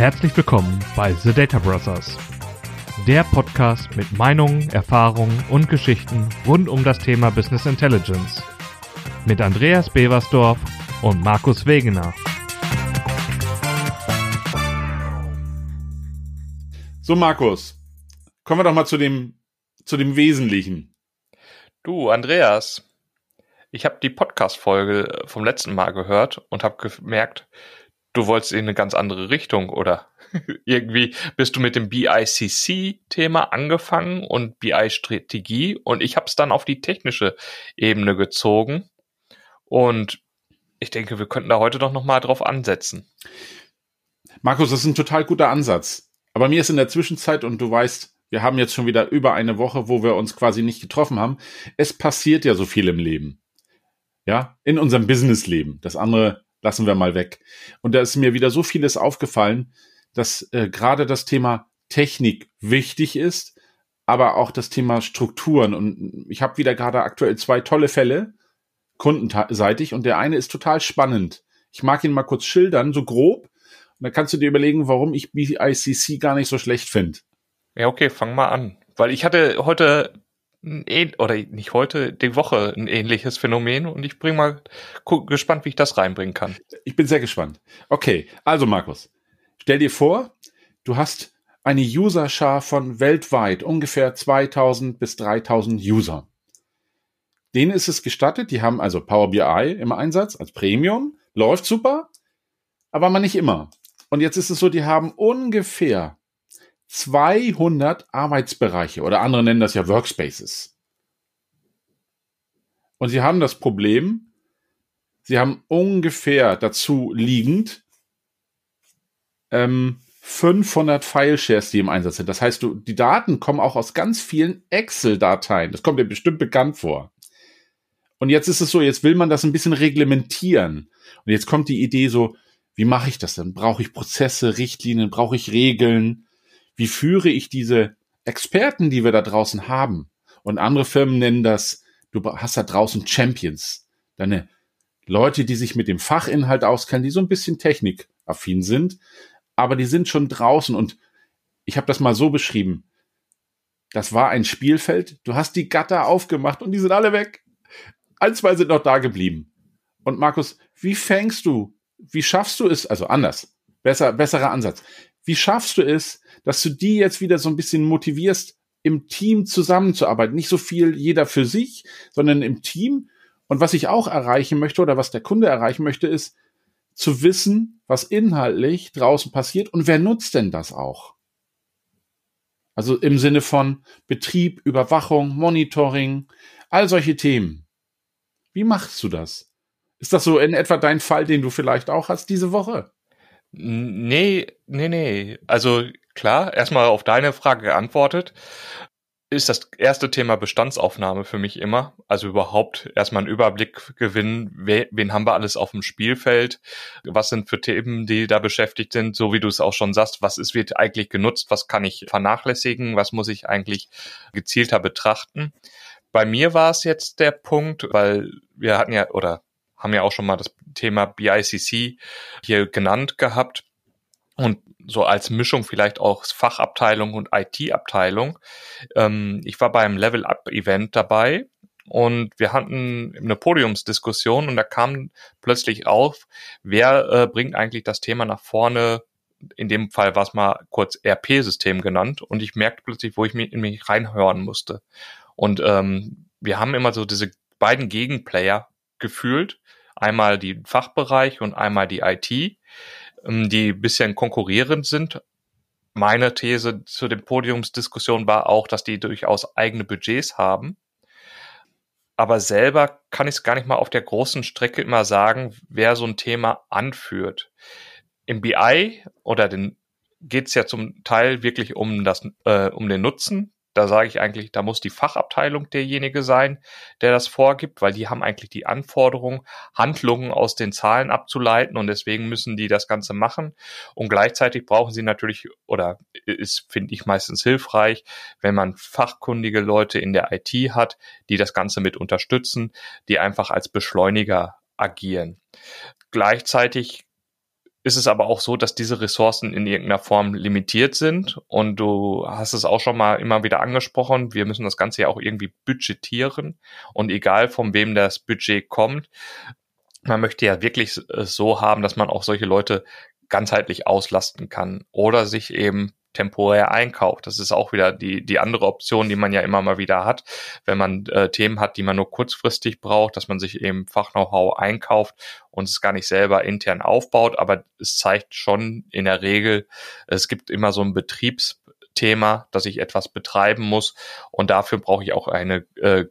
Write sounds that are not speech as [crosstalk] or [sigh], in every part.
Herzlich willkommen bei The Data Brothers, der Podcast mit Meinungen, Erfahrungen und Geschichten rund um das Thema Business Intelligence. Mit Andreas Beversdorf und Markus Wegener. So, Markus, kommen wir doch mal zu dem, zu dem Wesentlichen. Du, Andreas, ich habe die Podcast-Folge vom letzten Mal gehört und habe gemerkt, du wolltest in eine ganz andere Richtung oder [laughs] irgendwie bist du mit dem BICC-Thema angefangen und BI-Strategie und ich habe es dann auf die technische Ebene gezogen und ich denke, wir könnten da heute doch noch mal drauf ansetzen. Markus, das ist ein total guter Ansatz. Aber mir ist in der Zwischenzeit, und du weißt, wir haben jetzt schon wieder über eine Woche, wo wir uns quasi nicht getroffen haben. Es passiert ja so viel im Leben. Ja, in unserem Businessleben. Das andere lassen wir mal weg. Und da ist mir wieder so vieles aufgefallen, dass äh, gerade das Thema Technik wichtig ist, aber auch das Thema Strukturen. Und ich habe wieder gerade aktuell zwei tolle Fälle, kundenseitig, und der eine ist total spannend. Ich mag ihn mal kurz schildern, so grob. Und da kannst du dir überlegen, warum ich BICC gar nicht so schlecht finde. Ja, okay, fang mal an. Weil ich hatte heute oder nicht heute, die Woche ein ähnliches Phänomen und ich bring mal gespannt, wie ich das reinbringen kann. Ich bin sehr gespannt. Okay, also Markus, stell dir vor, du hast eine Userschar von weltweit ungefähr 2000 bis 3000 User. Denen ist es gestattet, die haben also Power BI im Einsatz als Premium, läuft super, aber man nicht immer. Und jetzt ist es so, die haben ungefähr 200 Arbeitsbereiche oder andere nennen das ja Workspaces. Und sie haben das Problem, sie haben ungefähr dazu liegend ähm, 500 File-Shares, die im Einsatz sind. Das heißt, du, die Daten kommen auch aus ganz vielen Excel-Dateien. Das kommt dir bestimmt bekannt vor. Und jetzt ist es so, jetzt will man das ein bisschen reglementieren. Und jetzt kommt die Idee so, wie mache ich das denn? Brauche ich Prozesse, Richtlinien, brauche ich Regeln? Wie führe ich diese Experten, die wir da draußen haben? Und andere Firmen nennen das, du hast da draußen Champions. Deine Leute, die sich mit dem Fachinhalt auskennen, die so ein bisschen technikaffin sind, aber die sind schon draußen und ich habe das mal so beschrieben. Das war ein Spielfeld. Du hast die Gatter aufgemacht und die sind alle weg. Ein, zwei sind noch da geblieben. Und Markus, wie fängst du, wie schaffst du es, also anders, besser, besserer Ansatz. Wie schaffst du es, dass du die jetzt wieder so ein bisschen motivierst, im Team zusammenzuarbeiten? Nicht so viel jeder für sich, sondern im Team. Und was ich auch erreichen möchte oder was der Kunde erreichen möchte, ist zu wissen, was inhaltlich draußen passiert und wer nutzt denn das auch? Also im Sinne von Betrieb, Überwachung, Monitoring, all solche Themen. Wie machst du das? Ist das so in etwa dein Fall, den du vielleicht auch hast diese Woche? Nee, nee, nee. Also klar, erstmal auf deine Frage geantwortet. Ist das erste Thema Bestandsaufnahme für mich immer. Also überhaupt erstmal einen Überblick gewinnen, wen, haben wir alles auf dem Spielfeld, was sind für Themen, die da beschäftigt sind, so wie du es auch schon sagst, was ist, wird eigentlich genutzt, was kann ich vernachlässigen, was muss ich eigentlich gezielter betrachten. Bei mir war es jetzt der Punkt, weil wir hatten ja, oder haben ja auch schon mal das Thema BICC hier genannt gehabt. Und so als Mischung vielleicht auch Fachabteilung und IT-Abteilung. Ähm, ich war beim Level-Up-Event dabei und wir hatten eine Podiumsdiskussion und da kam plötzlich auf, wer äh, bringt eigentlich das Thema nach vorne. In dem Fall war es mal kurz RP-System genannt und ich merkte plötzlich, wo ich mich in mich reinhören musste. Und ähm, wir haben immer so diese beiden Gegenplayer gefühlt, einmal die Fachbereich und einmal die IT, ähm, die bisschen konkurrierend sind. Meine These zu den Podiumsdiskussionen war auch, dass die durchaus eigene Budgets haben. Aber selber kann ich es gar nicht mal auf der großen Strecke immer sagen, wer so ein Thema anführt. Im BI oder den geht es ja zum Teil wirklich um das, äh, um den Nutzen da sage ich eigentlich, da muss die Fachabteilung derjenige sein, der das vorgibt, weil die haben eigentlich die Anforderung, Handlungen aus den Zahlen abzuleiten und deswegen müssen die das Ganze machen. Und gleichzeitig brauchen sie natürlich, oder ist, finde ich, meistens hilfreich, wenn man fachkundige Leute in der IT hat, die das Ganze mit unterstützen, die einfach als Beschleuniger agieren. Gleichzeitig ist es aber auch so, dass diese Ressourcen in irgendeiner Form limitiert sind. Und du hast es auch schon mal immer wieder angesprochen. Wir müssen das Ganze ja auch irgendwie budgetieren. Und egal von wem das Budget kommt, man möchte ja wirklich so haben, dass man auch solche Leute ganzheitlich auslasten kann oder sich eben temporär einkauft. Das ist auch wieder die, die andere Option, die man ja immer mal wieder hat, wenn man äh, Themen hat, die man nur kurzfristig braucht, dass man sich eben Fach-Know-how einkauft und es gar nicht selber intern aufbaut. Aber es zeigt schon in der Regel, es gibt immer so ein Betriebsthema, dass ich etwas betreiben muss und dafür brauche ich auch eine, äh,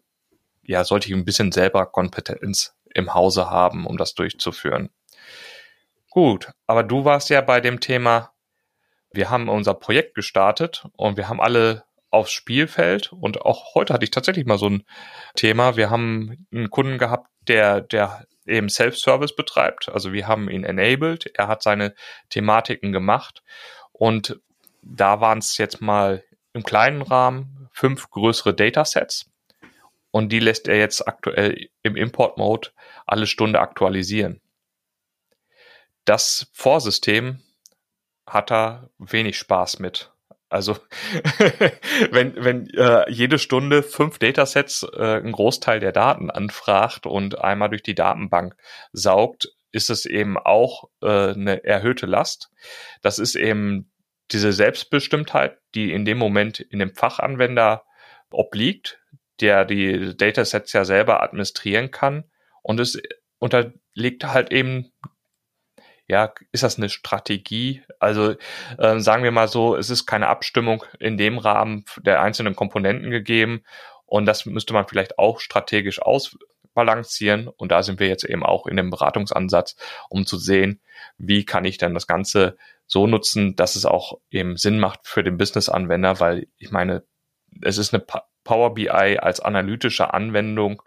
ja, sollte ich ein bisschen selber Kompetenz im Hause haben, um das durchzuführen. Gut, aber du warst ja bei dem Thema wir haben unser Projekt gestartet und wir haben alle aufs Spielfeld und auch heute hatte ich tatsächlich mal so ein Thema. Wir haben einen Kunden gehabt, der, der eben Self-Service betreibt. Also wir haben ihn enabled. Er hat seine Thematiken gemacht und da waren es jetzt mal im kleinen Rahmen fünf größere Datasets und die lässt er jetzt aktuell im Import-Mode alle Stunde aktualisieren. Das Vorsystem hat er wenig Spaß mit. Also [laughs] wenn, wenn äh, jede Stunde fünf Datasets äh, einen Großteil der Daten anfragt und einmal durch die Datenbank saugt, ist es eben auch äh, eine erhöhte Last. Das ist eben diese Selbstbestimmtheit, die in dem Moment in dem Fachanwender obliegt, der die Datasets ja selber administrieren kann. Und es unterliegt halt eben ja, ist das eine Strategie? Also äh, sagen wir mal so, es ist keine Abstimmung in dem Rahmen der einzelnen Komponenten gegeben und das müsste man vielleicht auch strategisch ausbalancieren und da sind wir jetzt eben auch in dem Beratungsansatz, um zu sehen, wie kann ich denn das Ganze so nutzen, dass es auch eben Sinn macht für den Business-Anwender, weil ich meine, es ist eine Power BI als analytische Anwendung.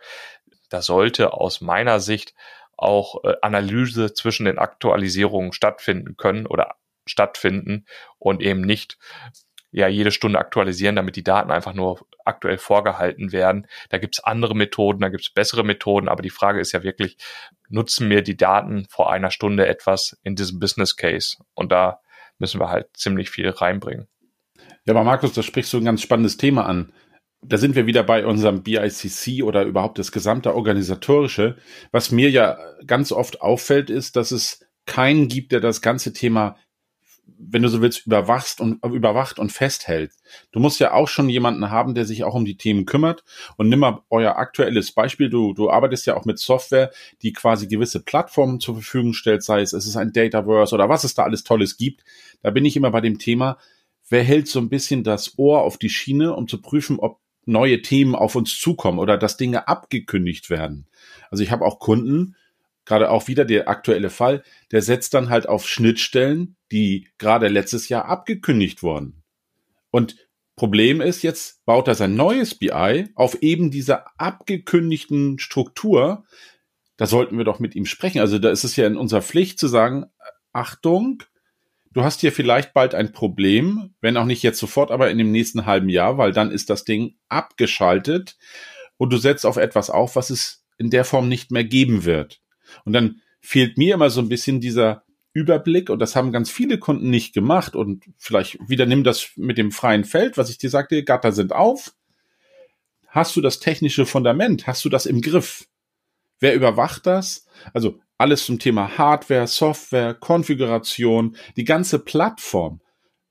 Da sollte aus meiner Sicht auch äh, Analyse zwischen den Aktualisierungen stattfinden können oder stattfinden und eben nicht ja jede Stunde aktualisieren, damit die Daten einfach nur aktuell vorgehalten werden. Da gibt's andere Methoden, da gibt's bessere Methoden, aber die Frage ist ja wirklich, nutzen mir die Daten vor einer Stunde etwas in diesem Business Case? Und da müssen wir halt ziemlich viel reinbringen. Ja, aber Markus, da sprichst du ein ganz spannendes Thema an da sind wir wieder bei unserem BICC oder überhaupt das gesamte organisatorische. Was mir ja ganz oft auffällt, ist, dass es keinen gibt, der das ganze Thema, wenn du so willst, überwachst und überwacht und festhält. Du musst ja auch schon jemanden haben, der sich auch um die Themen kümmert. Und nimm mal euer aktuelles Beispiel. Du, du arbeitest ja auch mit Software, die quasi gewisse Plattformen zur Verfügung stellt, sei es, es ist ein Dataverse oder was es da alles Tolles gibt. Da bin ich immer bei dem Thema, wer hält so ein bisschen das Ohr auf die Schiene, um zu prüfen, ob neue Themen auf uns zukommen oder dass Dinge abgekündigt werden. Also ich habe auch Kunden, gerade auch wieder der aktuelle Fall, der setzt dann halt auf Schnittstellen, die gerade letztes Jahr abgekündigt wurden. Und Problem ist, jetzt baut er sein neues BI auf eben dieser abgekündigten Struktur. Da sollten wir doch mit ihm sprechen. Also da ist es ja in unserer Pflicht zu sagen, Achtung, du hast hier vielleicht bald ein Problem, wenn auch nicht jetzt sofort, aber in dem nächsten halben Jahr, weil dann ist das Ding abgeschaltet und du setzt auf etwas auf, was es in der Form nicht mehr geben wird. Und dann fehlt mir immer so ein bisschen dieser Überblick und das haben ganz viele Kunden nicht gemacht und vielleicht wieder nimm das mit dem freien Feld, was ich dir sagte, Gatter sind auf. Hast du das technische Fundament? Hast du das im Griff? Wer überwacht das? Also alles zum Thema Hardware, Software, Konfiguration, die ganze Plattform.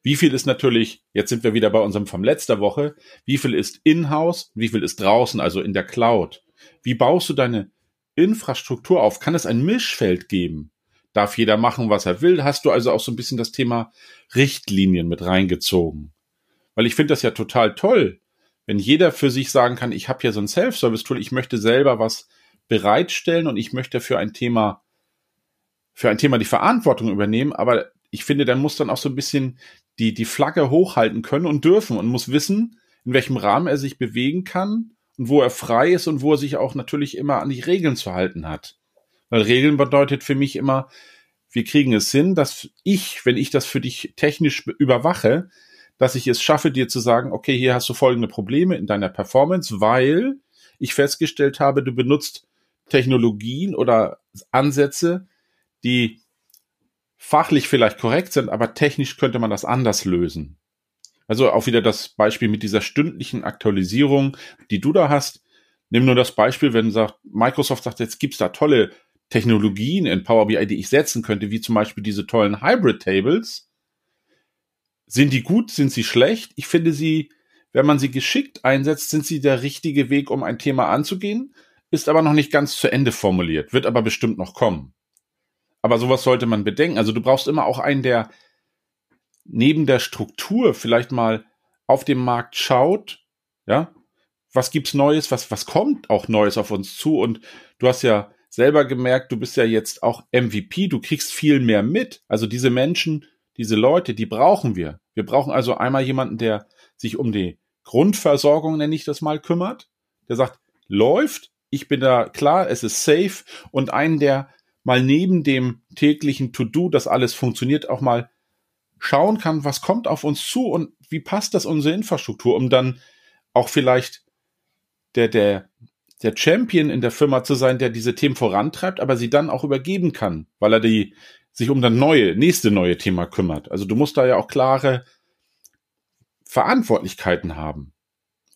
Wie viel ist natürlich, jetzt sind wir wieder bei unserem vom letzter Woche, wie viel ist in-house, wie viel ist draußen, also in der Cloud? Wie baust du deine Infrastruktur auf? Kann es ein Mischfeld geben? Darf jeder machen, was er will? Hast du also auch so ein bisschen das Thema Richtlinien mit reingezogen? Weil ich finde das ja total toll, wenn jeder für sich sagen kann, ich habe hier so ein Self-Service-Tool, ich möchte selber was bereitstellen und ich möchte für ein Thema, für ein Thema die Verantwortung übernehmen, aber ich finde, dann muss dann auch so ein bisschen die, die Flagge hochhalten können und dürfen und muss wissen, in welchem Rahmen er sich bewegen kann und wo er frei ist und wo er sich auch natürlich immer an die Regeln zu halten hat. Weil Regeln bedeutet für mich immer, wir kriegen es hin, dass ich, wenn ich das für dich technisch überwache, dass ich es schaffe, dir zu sagen, okay, hier hast du folgende Probleme in deiner Performance, weil ich festgestellt habe, du benutzt Technologien oder Ansätze, die fachlich vielleicht korrekt sind, aber technisch könnte man das anders lösen. Also auch wieder das Beispiel mit dieser stündlichen Aktualisierung, die du da hast. Nimm nur das Beispiel, wenn sagt, Microsoft sagt, jetzt gibt's da tolle Technologien in Power BI, die ich setzen könnte, wie zum Beispiel diese tollen Hybrid Tables. Sind die gut? Sind sie schlecht? Ich finde sie, wenn man sie geschickt einsetzt, sind sie der richtige Weg, um ein Thema anzugehen, ist aber noch nicht ganz zu Ende formuliert, wird aber bestimmt noch kommen. Aber sowas sollte man bedenken. Also du brauchst immer auch einen, der neben der Struktur vielleicht mal auf dem Markt schaut, ja, was gibt's Neues, was, was kommt auch Neues auf uns zu? Und du hast ja selber gemerkt, du bist ja jetzt auch MVP, du kriegst viel mehr mit. Also diese Menschen, diese Leute, die brauchen wir. Wir brauchen also einmal jemanden, der sich um die Grundversorgung, nenne ich das mal, kümmert, der sagt, läuft, ich bin da klar, es ist safe und einen, der mal neben dem täglichen To-Do, dass alles funktioniert, auch mal schauen kann, was kommt auf uns zu und wie passt das unsere Infrastruktur, um dann auch vielleicht der, der, der Champion in der Firma zu sein, der diese Themen vorantreibt, aber sie dann auch übergeben kann, weil er die, sich um das neue, nächste neue Thema kümmert. Also du musst da ja auch klare Verantwortlichkeiten haben.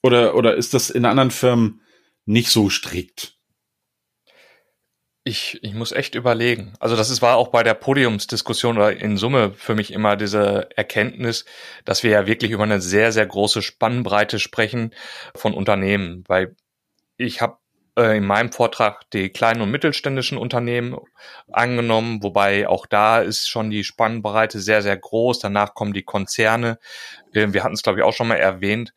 Oder, oder ist das in anderen Firmen nicht so strikt? Ich, ich muss echt überlegen. Also das ist, war auch bei der Podiumsdiskussion oder in Summe für mich immer diese Erkenntnis, dass wir ja wirklich über eine sehr, sehr große Spannbreite sprechen von Unternehmen. Weil ich habe äh, in meinem Vortrag die kleinen und mittelständischen Unternehmen angenommen, wobei auch da ist schon die Spannbreite sehr, sehr groß. Danach kommen die Konzerne. Äh, wir hatten es, glaube ich, auch schon mal erwähnt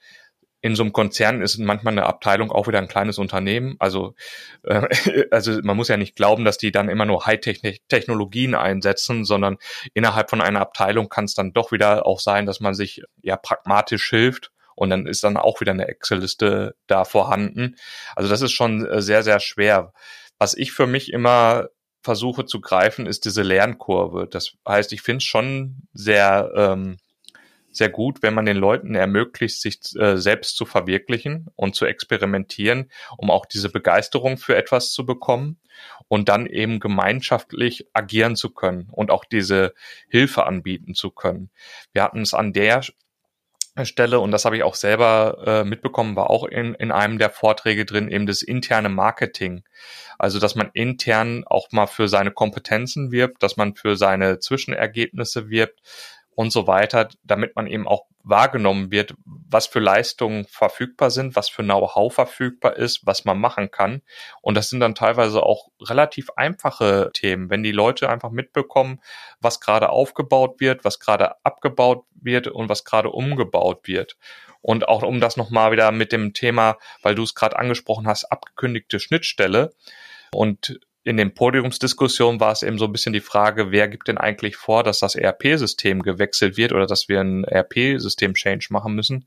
in so einem Konzern ist manchmal eine Abteilung auch wieder ein kleines Unternehmen. Also, äh, [laughs] also man muss ja nicht glauben, dass die dann immer nur High-Technologien einsetzen, sondern innerhalb von einer Abteilung kann es dann doch wieder auch sein, dass man sich ja pragmatisch hilft und dann ist dann auch wieder eine Excel-Liste da vorhanden. Also das ist schon äh, sehr, sehr schwer. Was ich für mich immer versuche zu greifen, ist diese Lernkurve. Das heißt, ich finde es schon sehr ähm, sehr gut, wenn man den Leuten ermöglicht, sich äh, selbst zu verwirklichen und zu experimentieren, um auch diese Begeisterung für etwas zu bekommen und dann eben gemeinschaftlich agieren zu können und auch diese Hilfe anbieten zu können. Wir hatten es an der Stelle, und das habe ich auch selber äh, mitbekommen, war auch in, in einem der Vorträge drin, eben das interne Marketing. Also, dass man intern auch mal für seine Kompetenzen wirbt, dass man für seine Zwischenergebnisse wirbt, und so weiter, damit man eben auch wahrgenommen wird, was für Leistungen verfügbar sind, was für Know-how verfügbar ist, was man machen kann. Und das sind dann teilweise auch relativ einfache Themen, wenn die Leute einfach mitbekommen, was gerade aufgebaut wird, was gerade abgebaut wird und was gerade umgebaut wird. Und auch um das nochmal wieder mit dem Thema, weil du es gerade angesprochen hast, abgekündigte Schnittstelle. Und in den Podiumsdiskussionen war es eben so ein bisschen die Frage, wer gibt denn eigentlich vor, dass das ERP-System gewechselt wird oder dass wir ein ERP-System-Change machen müssen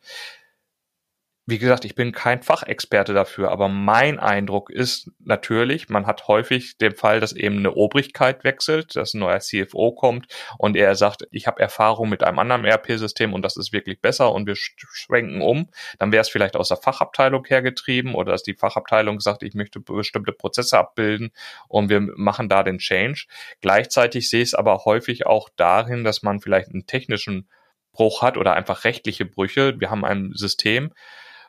wie gesagt, ich bin kein Fachexperte dafür, aber mein Eindruck ist natürlich, man hat häufig den Fall, dass eben eine Obrigkeit wechselt, dass ein neuer CFO kommt und er sagt, ich habe Erfahrung mit einem anderen ERP-System und das ist wirklich besser und wir schwenken um. Dann wäre es vielleicht aus der Fachabteilung hergetrieben oder dass die Fachabteilung sagt, ich möchte bestimmte Prozesse abbilden und wir machen da den Change. Gleichzeitig sehe ich es aber häufig auch darin, dass man vielleicht einen technischen Bruch hat oder einfach rechtliche Brüche. Wir haben ein System,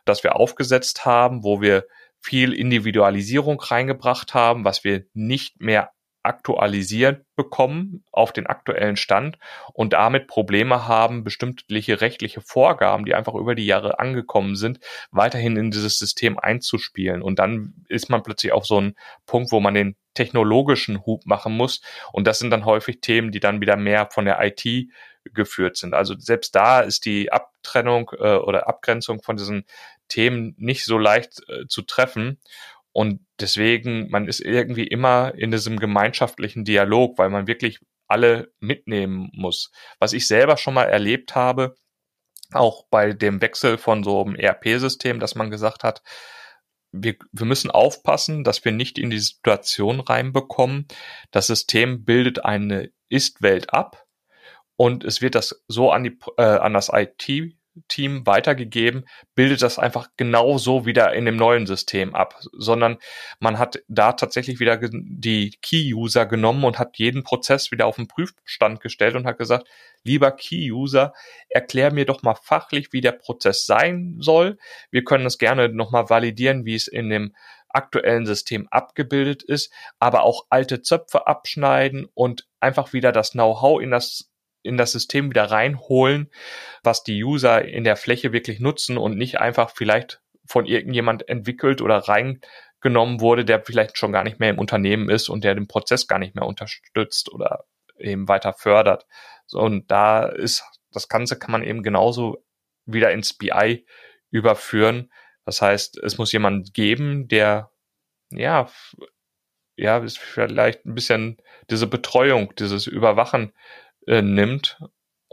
das wir aufgesetzt haben, wo wir viel Individualisierung reingebracht haben, was wir nicht mehr aktualisiert bekommen auf den aktuellen Stand und damit Probleme haben, bestimmte rechtliche Vorgaben, die einfach über die Jahre angekommen sind, weiterhin in dieses System einzuspielen. Und dann ist man plötzlich auf so einem Punkt, wo man den technologischen Hub machen muss. Und das sind dann häufig Themen, die dann wieder mehr von der IT geführt sind. Also selbst da ist die Abtrennung äh, oder Abgrenzung von diesen Themen nicht so leicht äh, zu treffen. Und deswegen, man ist irgendwie immer in diesem gemeinschaftlichen Dialog, weil man wirklich alle mitnehmen muss. Was ich selber schon mal erlebt habe, auch bei dem Wechsel von so einem ERP-System, dass man gesagt hat, wir, wir müssen aufpassen, dass wir nicht in die Situation reinbekommen. Das System bildet eine Ist-Welt ab und es wird das so an, die, äh, an das IT Team weitergegeben, bildet das einfach genauso wieder in dem neuen System ab, sondern man hat da tatsächlich wieder die Key-User genommen und hat jeden Prozess wieder auf den Prüfstand gestellt und hat gesagt, lieber Key-User, erklär mir doch mal fachlich, wie der Prozess sein soll. Wir können es gerne nochmal validieren, wie es in dem aktuellen System abgebildet ist, aber auch alte Zöpfe abschneiden und einfach wieder das Know-how in das in das System wieder reinholen, was die User in der Fläche wirklich nutzen und nicht einfach vielleicht von irgendjemand entwickelt oder reingenommen wurde, der vielleicht schon gar nicht mehr im Unternehmen ist und der den Prozess gar nicht mehr unterstützt oder eben weiter fördert. So, und da ist das Ganze kann man eben genauso wieder ins BI überführen. Das heißt, es muss jemand geben, der ja ja ist vielleicht ein bisschen diese Betreuung, dieses Überwachen äh, nimmt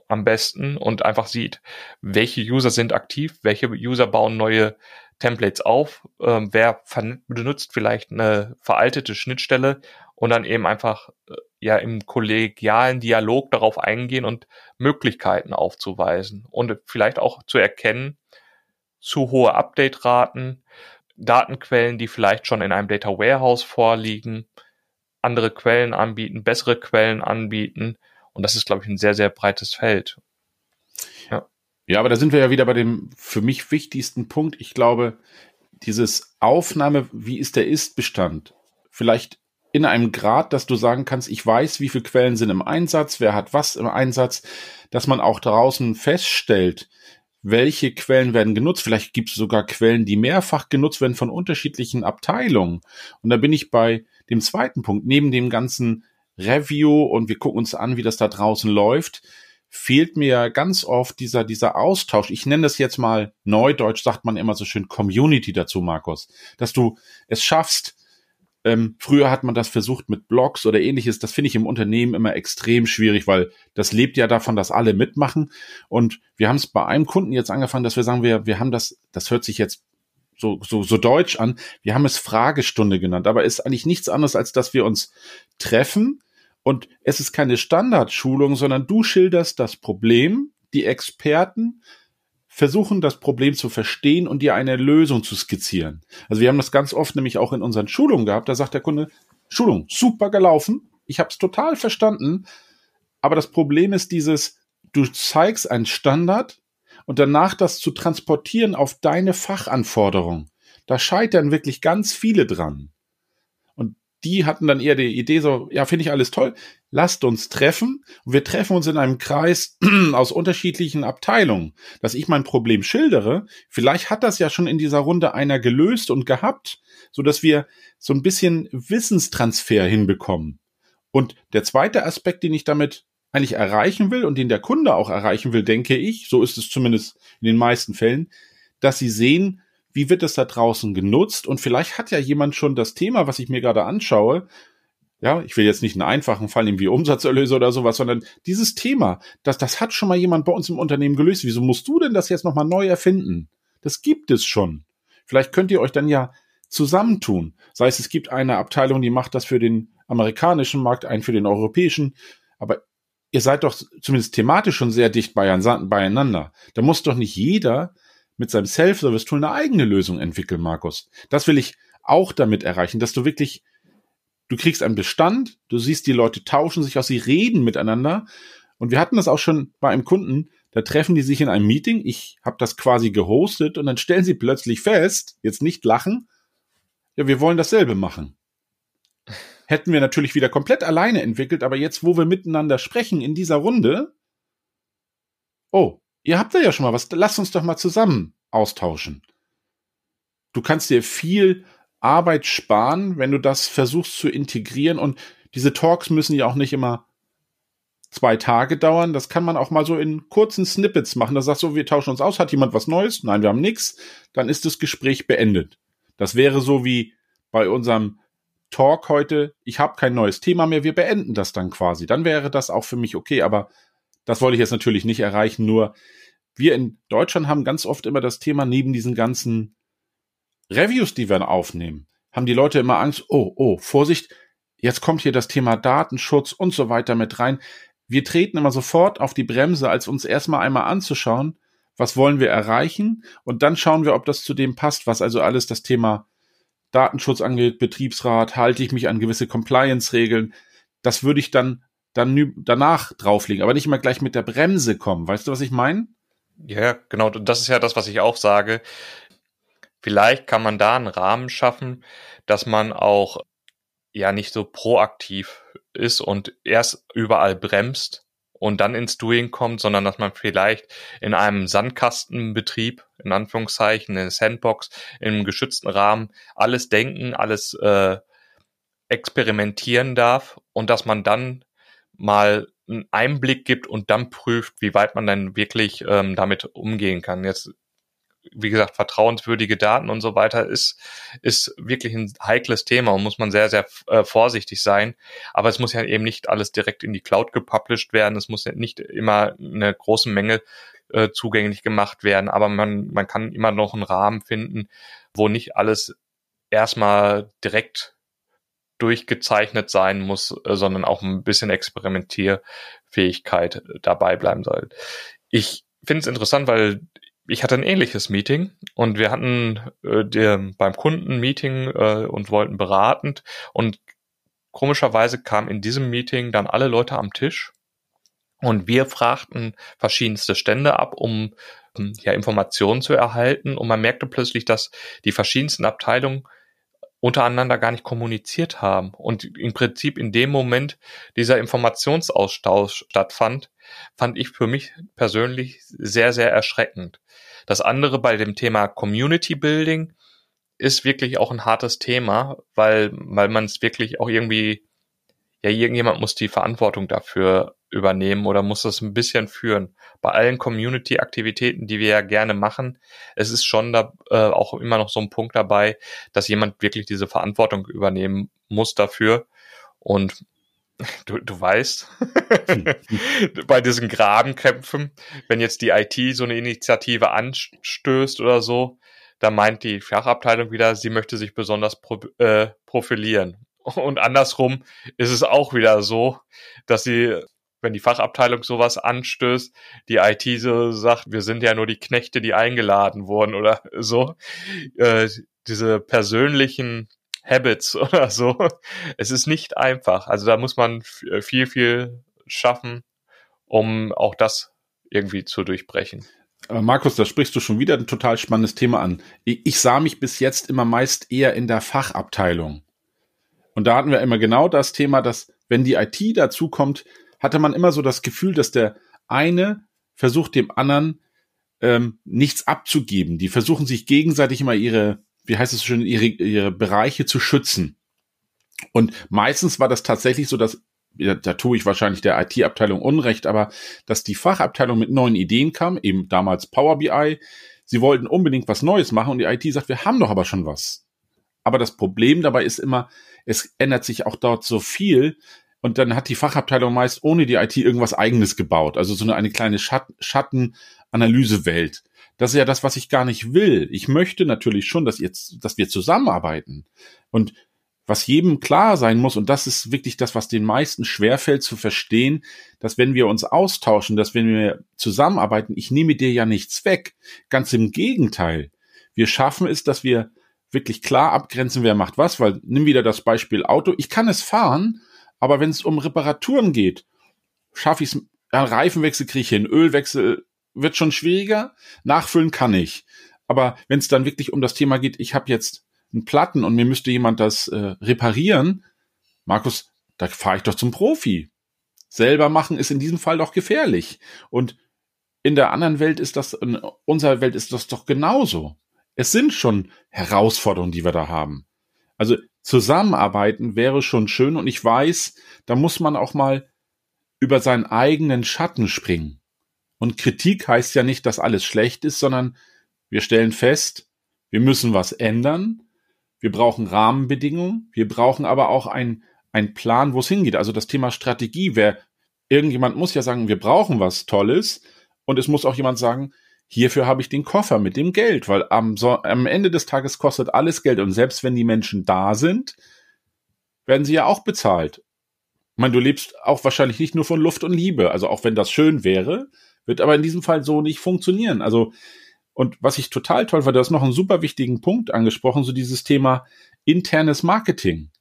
am besten und einfach sieht, welche User sind aktiv, welche User bauen neue Templates auf, ähm, wer benutzt vielleicht eine veraltete Schnittstelle und dann eben einfach äh, ja im kollegialen Dialog darauf eingehen und Möglichkeiten aufzuweisen und vielleicht auch zu erkennen, zu hohe Update-Raten, Datenquellen, die vielleicht schon in einem Data Warehouse vorliegen, andere Quellen anbieten, bessere Quellen anbieten und das ist, glaube ich, ein sehr, sehr breites Feld. Ja. Ja, aber da sind wir ja wieder bei dem für mich wichtigsten Punkt. Ich glaube, dieses Aufnahme, wie ist der Ist-Bestand? Vielleicht in einem Grad, dass du sagen kannst, ich weiß, wie viele Quellen sind im Einsatz, wer hat was im Einsatz, dass man auch draußen feststellt, welche Quellen werden genutzt. Vielleicht gibt es sogar Quellen, die mehrfach genutzt werden von unterschiedlichen Abteilungen. Und da bin ich bei dem zweiten Punkt, neben dem ganzen Review und wir gucken uns an, wie das da draußen läuft, fehlt mir ganz oft dieser, dieser Austausch. Ich nenne das jetzt mal Neudeutsch, sagt man immer so schön Community dazu, Markus. Dass du es schaffst, ähm, früher hat man das versucht mit Blogs oder ähnliches. Das finde ich im Unternehmen immer extrem schwierig, weil das lebt ja davon, dass alle mitmachen. Und wir haben es bei einem Kunden jetzt angefangen, dass wir sagen, wir, wir haben das, das hört sich jetzt so, so, so deutsch an. Wir haben es Fragestunde genannt, aber ist eigentlich nichts anderes, als dass wir uns treffen, und es ist keine Standardschulung, sondern du schilderst das Problem, die Experten versuchen das Problem zu verstehen und dir eine Lösung zu skizzieren. Also wir haben das ganz oft nämlich auch in unseren Schulungen gehabt, da sagt der Kunde, Schulung, super gelaufen, ich habe es total verstanden, aber das Problem ist dieses, du zeigst einen Standard und danach das zu transportieren auf deine Fachanforderung. Da scheitern wirklich ganz viele dran die hatten dann eher die Idee so, ja, finde ich alles toll, lasst uns treffen. Und wir treffen uns in einem Kreis [clears throat] aus unterschiedlichen Abteilungen, dass ich mein Problem schildere. Vielleicht hat das ja schon in dieser Runde einer gelöst und gehabt, so dass wir so ein bisschen Wissenstransfer hinbekommen. Und der zweite Aspekt, den ich damit eigentlich erreichen will und den der Kunde auch erreichen will, denke ich, so ist es zumindest in den meisten Fällen, dass sie sehen, wie wird es da draußen genutzt? Und vielleicht hat ja jemand schon das Thema, was ich mir gerade anschaue. Ja, ich will jetzt nicht einen einfachen Fall nehmen wie Umsatzerlöse oder sowas, sondern dieses Thema, das, das hat schon mal jemand bei uns im Unternehmen gelöst. Wieso musst du denn das jetzt nochmal neu erfinden? Das gibt es schon. Vielleicht könnt ihr euch dann ja zusammentun. Sei es, es gibt eine Abteilung, die macht das für den amerikanischen Markt, einen für den europäischen. Aber ihr seid doch zumindest thematisch schon sehr dicht beieinander. Da muss doch nicht jeder mit seinem Self-Service-Tool eine eigene Lösung entwickeln, Markus. Das will ich auch damit erreichen, dass du wirklich, du kriegst einen Bestand, du siehst, die Leute tauschen sich aus, sie reden miteinander. Und wir hatten das auch schon bei einem Kunden, da treffen die sich in einem Meeting, ich habe das quasi gehostet und dann stellen sie plötzlich fest, jetzt nicht lachen, ja, wir wollen dasselbe machen. Hätten wir natürlich wieder komplett alleine entwickelt, aber jetzt, wo wir miteinander sprechen in dieser Runde, oh, Ihr habt da ja schon mal was. Lasst uns doch mal zusammen austauschen. Du kannst dir viel Arbeit sparen, wenn du das versuchst zu integrieren. Und diese Talks müssen ja auch nicht immer zwei Tage dauern. Das kann man auch mal so in kurzen Snippets machen. Da sagst du, wir tauschen uns aus. Hat jemand was Neues? Nein, wir haben nichts. Dann ist das Gespräch beendet. Das wäre so wie bei unserem Talk heute. Ich habe kein neues Thema mehr. Wir beenden das dann quasi. Dann wäre das auch für mich okay. Aber das wollte ich jetzt natürlich nicht erreichen. Nur wir in Deutschland haben ganz oft immer das Thema neben diesen ganzen Reviews, die wir aufnehmen, haben die Leute immer Angst, oh, oh, Vorsicht, jetzt kommt hier das Thema Datenschutz und so weiter mit rein. Wir treten immer sofort auf die Bremse, als uns erstmal einmal anzuschauen, was wollen wir erreichen und dann schauen wir, ob das zu dem passt, was also alles das Thema Datenschutz angeht, Betriebsrat, halte ich mich an gewisse Compliance-Regeln. Das würde ich dann, dann danach drauflegen, aber nicht immer gleich mit der Bremse kommen. Weißt du, was ich meine? Ja, genau. Das ist ja das, was ich auch sage. Vielleicht kann man da einen Rahmen schaffen, dass man auch ja nicht so proaktiv ist und erst überall bremst und dann ins Doing kommt, sondern dass man vielleicht in einem Sandkastenbetrieb, in Anführungszeichen, in Sandbox, einem geschützten Rahmen alles denken, alles äh, experimentieren darf und dass man dann mal einen Einblick gibt und dann prüft, wie weit man dann wirklich ähm, damit umgehen kann. Jetzt wie gesagt, vertrauenswürdige Daten und so weiter ist, ist wirklich ein heikles Thema und muss man sehr, sehr äh, vorsichtig sein. Aber es muss ja eben nicht alles direkt in die Cloud gepublished werden. Es muss ja nicht immer eine große Menge äh, zugänglich gemacht werden. Aber man, man kann immer noch einen Rahmen finden, wo nicht alles erstmal direkt durchgezeichnet sein muss, äh, sondern auch ein bisschen Experimentierfähigkeit dabei bleiben soll. Ich finde es interessant, weil ich hatte ein ähnliches Meeting und wir hatten äh, der, beim Kunden Meeting äh, und wollten beratend und komischerweise kamen in diesem Meeting dann alle Leute am Tisch und wir fragten verschiedenste Stände ab, um ähm, ja Informationen zu erhalten und man merkte plötzlich, dass die verschiedensten Abteilungen untereinander gar nicht kommuniziert haben und im Prinzip in dem Moment dieser Informationsaustausch stattfand, fand ich für mich persönlich sehr, sehr erschreckend. Das andere bei dem Thema Community Building ist wirklich auch ein hartes Thema, weil, weil man es wirklich auch irgendwie, ja, irgendjemand muss die Verantwortung dafür übernehmen oder muss das ein bisschen führen. Bei allen Community-Aktivitäten, die wir ja gerne machen, es ist schon da äh, auch immer noch so ein Punkt dabei, dass jemand wirklich diese Verantwortung übernehmen muss dafür. Und [laughs] du, du weißt, [laughs] bei diesen Grabenkämpfen, wenn jetzt die IT so eine Initiative anstößt oder so, da meint die Fachabteilung wieder, sie möchte sich besonders pro, äh, profilieren. Und andersrum ist es auch wieder so, dass sie wenn die Fachabteilung sowas anstößt, die IT so sagt, wir sind ja nur die Knechte, die eingeladen wurden oder so. Äh, diese persönlichen Habits [laughs] oder so. Es ist nicht einfach. Also da muss man äh, viel, viel schaffen, um auch das irgendwie zu durchbrechen. Aber Markus, da sprichst du schon wieder ein total spannendes Thema an. Ich, ich sah mich bis jetzt immer meist eher in der Fachabteilung. Und da hatten wir immer genau das Thema, dass wenn die IT dazu kommt, hatte man immer so das Gefühl, dass der eine versucht dem anderen ähm, nichts abzugeben. Die versuchen sich gegenseitig immer ihre, wie heißt es schon, ihre, ihre Bereiche zu schützen. Und meistens war das tatsächlich so, dass da, da tue ich wahrscheinlich der IT-Abteilung Unrecht, aber dass die Fachabteilung mit neuen Ideen kam, eben damals Power BI, sie wollten unbedingt was Neues machen und die IT sagt, wir haben doch aber schon was. Aber das Problem dabei ist immer, es ändert sich auch dort so viel, und dann hat die Fachabteilung meist ohne die IT irgendwas eigenes gebaut. Also so eine, eine kleine Schat Schattenanalysewelt. Das ist ja das, was ich gar nicht will. Ich möchte natürlich schon, dass jetzt, dass wir zusammenarbeiten. Und was jedem klar sein muss, und das ist wirklich das, was den meisten schwerfällt zu verstehen, dass wenn wir uns austauschen, dass wenn wir zusammenarbeiten, ich nehme dir ja nichts weg. Ganz im Gegenteil. Wir schaffen es, dass wir wirklich klar abgrenzen, wer macht was, weil nimm wieder das Beispiel Auto. Ich kann es fahren, aber wenn es um Reparaturen geht, schaffe ich es, ja, Reifenwechsel kriege ich hin, Ölwechsel wird schon schwieriger, nachfüllen kann ich. Aber wenn es dann wirklich um das Thema geht, ich habe jetzt einen Platten und mir müsste jemand das äh, reparieren, Markus, da fahre ich doch zum Profi. Selber machen ist in diesem Fall doch gefährlich. Und in der anderen Welt ist das, in unserer Welt ist das doch genauso. Es sind schon Herausforderungen, die wir da haben. Also zusammenarbeiten wäre schon schön und ich weiß, da muss man auch mal über seinen eigenen Schatten springen. Und Kritik heißt ja nicht, dass alles schlecht ist, sondern wir stellen fest, wir müssen was ändern, wir brauchen Rahmenbedingungen, wir brauchen aber auch ein ein Plan, wo es hingeht. Also das Thema Strategie, wer irgendjemand muss ja sagen, wir brauchen was Tolles und es muss auch jemand sagen, hierfür habe ich den Koffer mit dem Geld, weil am, so am Ende des Tages kostet alles Geld und selbst wenn die Menschen da sind, werden sie ja auch bezahlt. Ich meine, du lebst auch wahrscheinlich nicht nur von Luft und Liebe, also auch wenn das schön wäre, Wird aber in diesem Fall so nicht funktionieren. Also, und was ich total toll war, du hast noch einen super wichtigen Punkt angesprochen, so dieses Thema internes Marketing.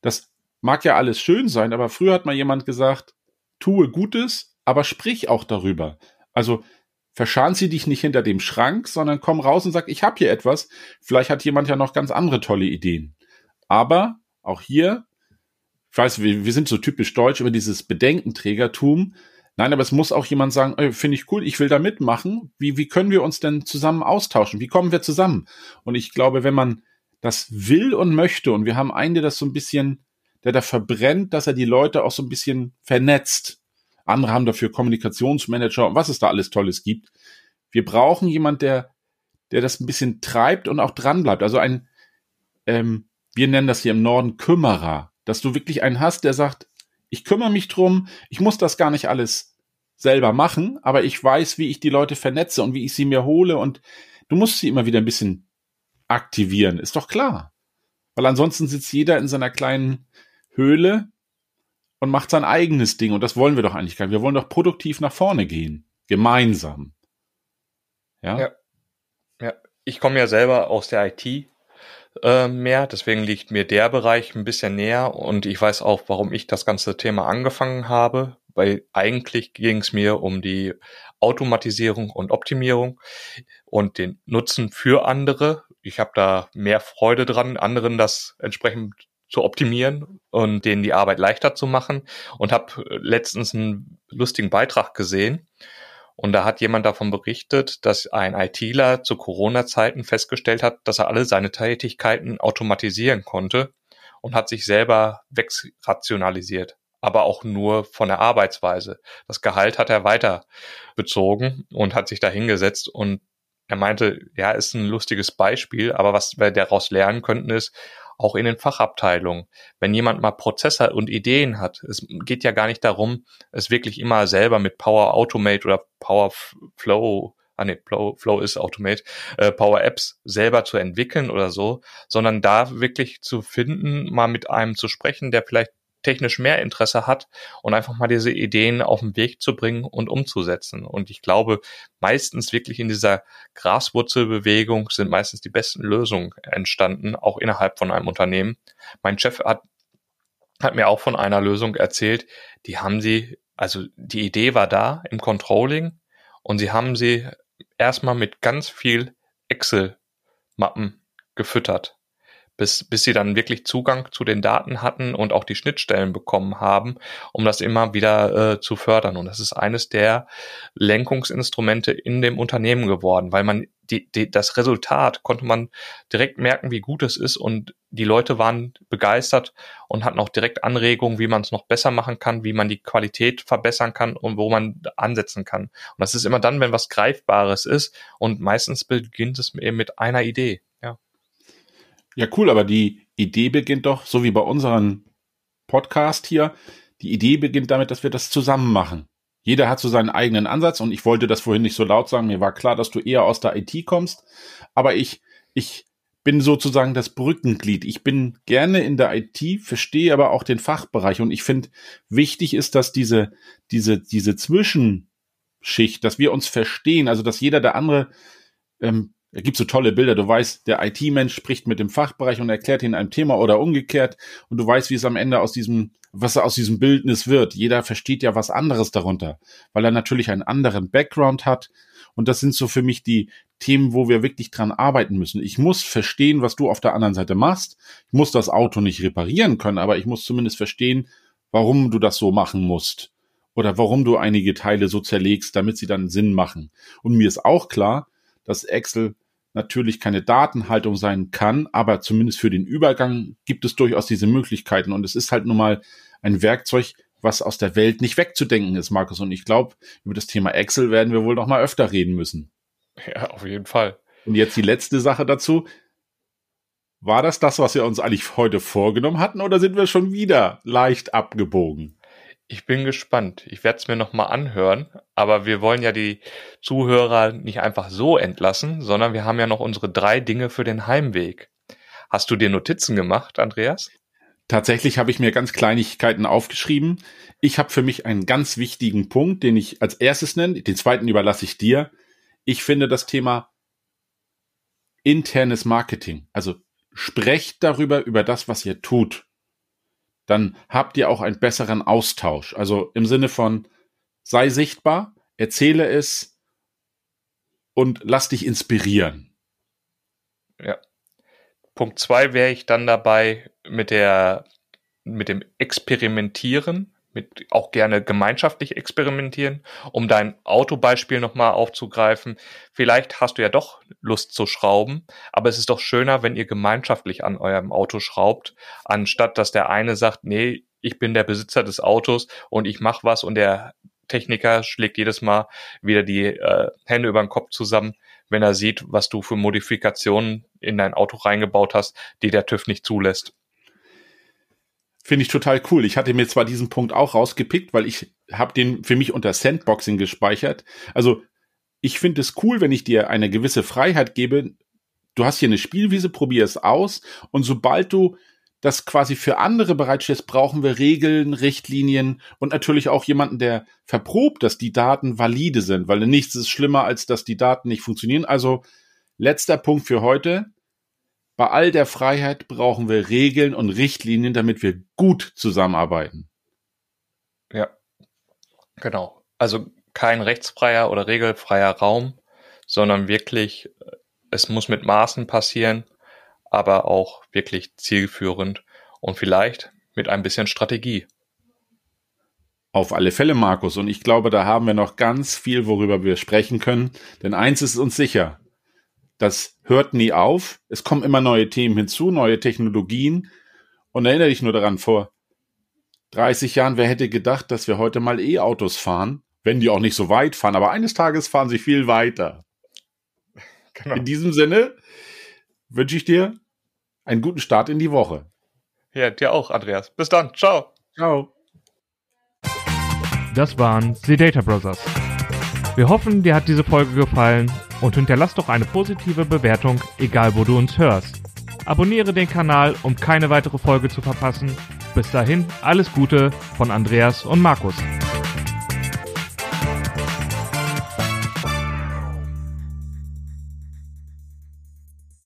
Das mag ja alles schön sein, aber früher hat mal jemand gesagt, tue Gutes, aber sprich auch darüber. Also verschan sie dich nicht hinter dem Schrank, sondern komm raus und sag, ich habe hier etwas. Vielleicht hat jemand ja noch ganz andere tolle Ideen. Aber auch hier, ich weiß, wir, wir sind so typisch deutsch über dieses Bedenkenträgertum. Nein, aber es muss auch jemand sagen, finde ich cool, ich will da mitmachen. Wie, wie können wir uns denn zusammen austauschen? Wie kommen wir zusammen? Und ich glaube, wenn man das will und möchte, und wir haben einen, der das so ein bisschen, der da verbrennt, dass er die Leute auch so ein bisschen vernetzt, andere haben dafür Kommunikationsmanager und was es da alles Tolles gibt. Wir brauchen jemand, der, der das ein bisschen treibt und auch dran bleibt. Also ein, ähm, wir nennen das hier im Norden Kümmerer, dass du wirklich einen hast, der sagt, ich kümmere mich drum, ich muss das gar nicht alles selber machen, aber ich weiß, wie ich die Leute vernetze und wie ich sie mir hole und du musst sie immer wieder ein bisschen aktivieren, ist doch klar. Weil ansonsten sitzt jeder in seiner kleinen Höhle und macht sein eigenes Ding. Und das wollen wir doch eigentlich gar nicht. Wir wollen doch produktiv nach vorne gehen. Gemeinsam. Ja. Ja. ja. Ich komme ja selber aus der IT äh, mehr, deswegen liegt mir der Bereich ein bisschen näher und ich weiß auch, warum ich das ganze Thema angefangen habe, weil eigentlich ging es mir um die Automatisierung und Optimierung und den Nutzen für andere. Ich habe da mehr Freude dran, anderen das entsprechend zu optimieren und denen die Arbeit leichter zu machen und habe letztens einen lustigen Beitrag gesehen und da hat jemand davon berichtet, dass ein ITler zu Corona-Zeiten festgestellt hat, dass er alle seine Tätigkeiten automatisieren konnte und hat sich selber wegrationalisiert, aber auch nur von der Arbeitsweise. Das Gehalt hat er weiter bezogen und hat sich da hingesetzt und er meinte, ja, ist ein lustiges Beispiel, aber was wir daraus lernen könnten ist, auch in den Fachabteilungen. Wenn jemand mal Prozesse und Ideen hat, es geht ja gar nicht darum, es wirklich immer selber mit Power Automate oder Power Flow ah nee, Flow, Flow ist Automate, äh, Power Apps selber zu entwickeln oder so, sondern da wirklich zu finden, mal mit einem zu sprechen, der vielleicht technisch mehr Interesse hat und einfach mal diese Ideen auf den Weg zu bringen und umzusetzen. Und ich glaube, meistens wirklich in dieser Graswurzelbewegung sind meistens die besten Lösungen entstanden, auch innerhalb von einem Unternehmen. Mein Chef hat, hat mir auch von einer Lösung erzählt, die haben sie, also die Idee war da im Controlling und sie haben sie erstmal mit ganz viel Excel-Mappen gefüttert bis, bis sie dann wirklich Zugang zu den Daten hatten und auch die Schnittstellen bekommen haben, um das immer wieder äh, zu fördern. Und das ist eines der Lenkungsinstrumente in dem Unternehmen geworden, weil man die, die, das Resultat konnte man direkt merken, wie gut es ist und die Leute waren begeistert und hatten auch direkt Anregungen, wie man es noch besser machen kann, wie man die Qualität verbessern kann und wo man ansetzen kann. Und das ist immer dann, wenn was Greifbares ist und meistens beginnt es eben mit einer Idee. Ja, cool, aber die Idee beginnt doch, so wie bei unserem Podcast hier, die Idee beginnt damit, dass wir das zusammen machen. Jeder hat so seinen eigenen Ansatz und ich wollte das vorhin nicht so laut sagen. Mir war klar, dass du eher aus der IT kommst, aber ich, ich bin sozusagen das Brückenglied. Ich bin gerne in der IT, verstehe aber auch den Fachbereich und ich finde, wichtig ist, dass diese, diese, diese Zwischenschicht, dass wir uns verstehen, also dass jeder der andere ähm, da gibt so tolle Bilder. Du weißt, der IT-Mensch spricht mit dem Fachbereich und erklärt ihnen ein Thema oder umgekehrt. Und du weißt, wie es am Ende aus diesem, was aus diesem Bildnis wird. Jeder versteht ja was anderes darunter, weil er natürlich einen anderen Background hat. Und das sind so für mich die Themen, wo wir wirklich dran arbeiten müssen. Ich muss verstehen, was du auf der anderen Seite machst. Ich muss das Auto nicht reparieren können, aber ich muss zumindest verstehen, warum du das so machen musst. Oder warum du einige Teile so zerlegst, damit sie dann Sinn machen. Und mir ist auch klar, dass Excel natürlich keine Datenhaltung sein kann, aber zumindest für den Übergang gibt es durchaus diese Möglichkeiten und es ist halt nun mal ein Werkzeug, was aus der Welt nicht wegzudenken ist, Markus. Und ich glaube, über das Thema Excel werden wir wohl noch mal öfter reden müssen. Ja, auf jeden Fall. Und jetzt die letzte Sache dazu. War das das, was wir uns eigentlich heute vorgenommen hatten, oder sind wir schon wieder leicht abgebogen? Ich bin gespannt. Ich werde es mir nochmal anhören, aber wir wollen ja die Zuhörer nicht einfach so entlassen, sondern wir haben ja noch unsere drei Dinge für den Heimweg. Hast du dir Notizen gemacht, Andreas? Tatsächlich habe ich mir ganz Kleinigkeiten aufgeschrieben. Ich habe für mich einen ganz wichtigen Punkt, den ich als erstes nenne. Den zweiten überlasse ich dir. Ich finde das Thema internes Marketing. Also sprecht darüber, über das, was ihr tut. Dann habt ihr auch einen besseren Austausch. Also im Sinne von, sei sichtbar, erzähle es und lass dich inspirieren. Ja. Punkt zwei wäre ich dann dabei mit der, mit dem Experimentieren mit auch gerne gemeinschaftlich experimentieren, um dein Autobeispiel nochmal aufzugreifen. Vielleicht hast du ja doch Lust zu schrauben, aber es ist doch schöner, wenn ihr gemeinschaftlich an eurem Auto schraubt, anstatt dass der eine sagt, nee, ich bin der Besitzer des Autos und ich mache was und der Techniker schlägt jedes Mal wieder die äh, Hände über den Kopf zusammen, wenn er sieht, was du für Modifikationen in dein Auto reingebaut hast, die der TÜV nicht zulässt. Finde ich total cool. Ich hatte mir zwar diesen Punkt auch rausgepickt, weil ich habe den für mich unter Sandboxing gespeichert. Also ich finde es cool, wenn ich dir eine gewisse Freiheit gebe. Du hast hier eine Spielwiese, probier es aus und sobald du das quasi für andere bereitstellst, brauchen wir Regeln, Richtlinien und natürlich auch jemanden, der verprobt, dass die Daten valide sind, weil nichts ist schlimmer, als dass die Daten nicht funktionieren. Also letzter Punkt für heute. Bei all der Freiheit brauchen wir Regeln und Richtlinien, damit wir gut zusammenarbeiten. Ja, genau. Also kein rechtsfreier oder regelfreier Raum, sondern wirklich, es muss mit Maßen passieren, aber auch wirklich zielführend und vielleicht mit ein bisschen Strategie. Auf alle Fälle, Markus. Und ich glaube, da haben wir noch ganz viel, worüber wir sprechen können. Denn eins ist uns sicher. Das hört nie auf. Es kommen immer neue Themen hinzu, neue Technologien. Und erinnere dich nur daran, vor 30 Jahren, wer hätte gedacht, dass wir heute mal E-Autos fahren, wenn die auch nicht so weit fahren, aber eines Tages fahren sie viel weiter. Genau. In diesem Sinne wünsche ich dir einen guten Start in die Woche. Ja, dir auch, Andreas. Bis dann. Ciao. Ciao. Das waren The Data Brothers. Wir hoffen, dir hat diese Folge gefallen und hinterlass doch eine positive Bewertung, egal wo du uns hörst. Abonniere den Kanal, um keine weitere Folge zu verpassen. Bis dahin, alles Gute von Andreas und Markus.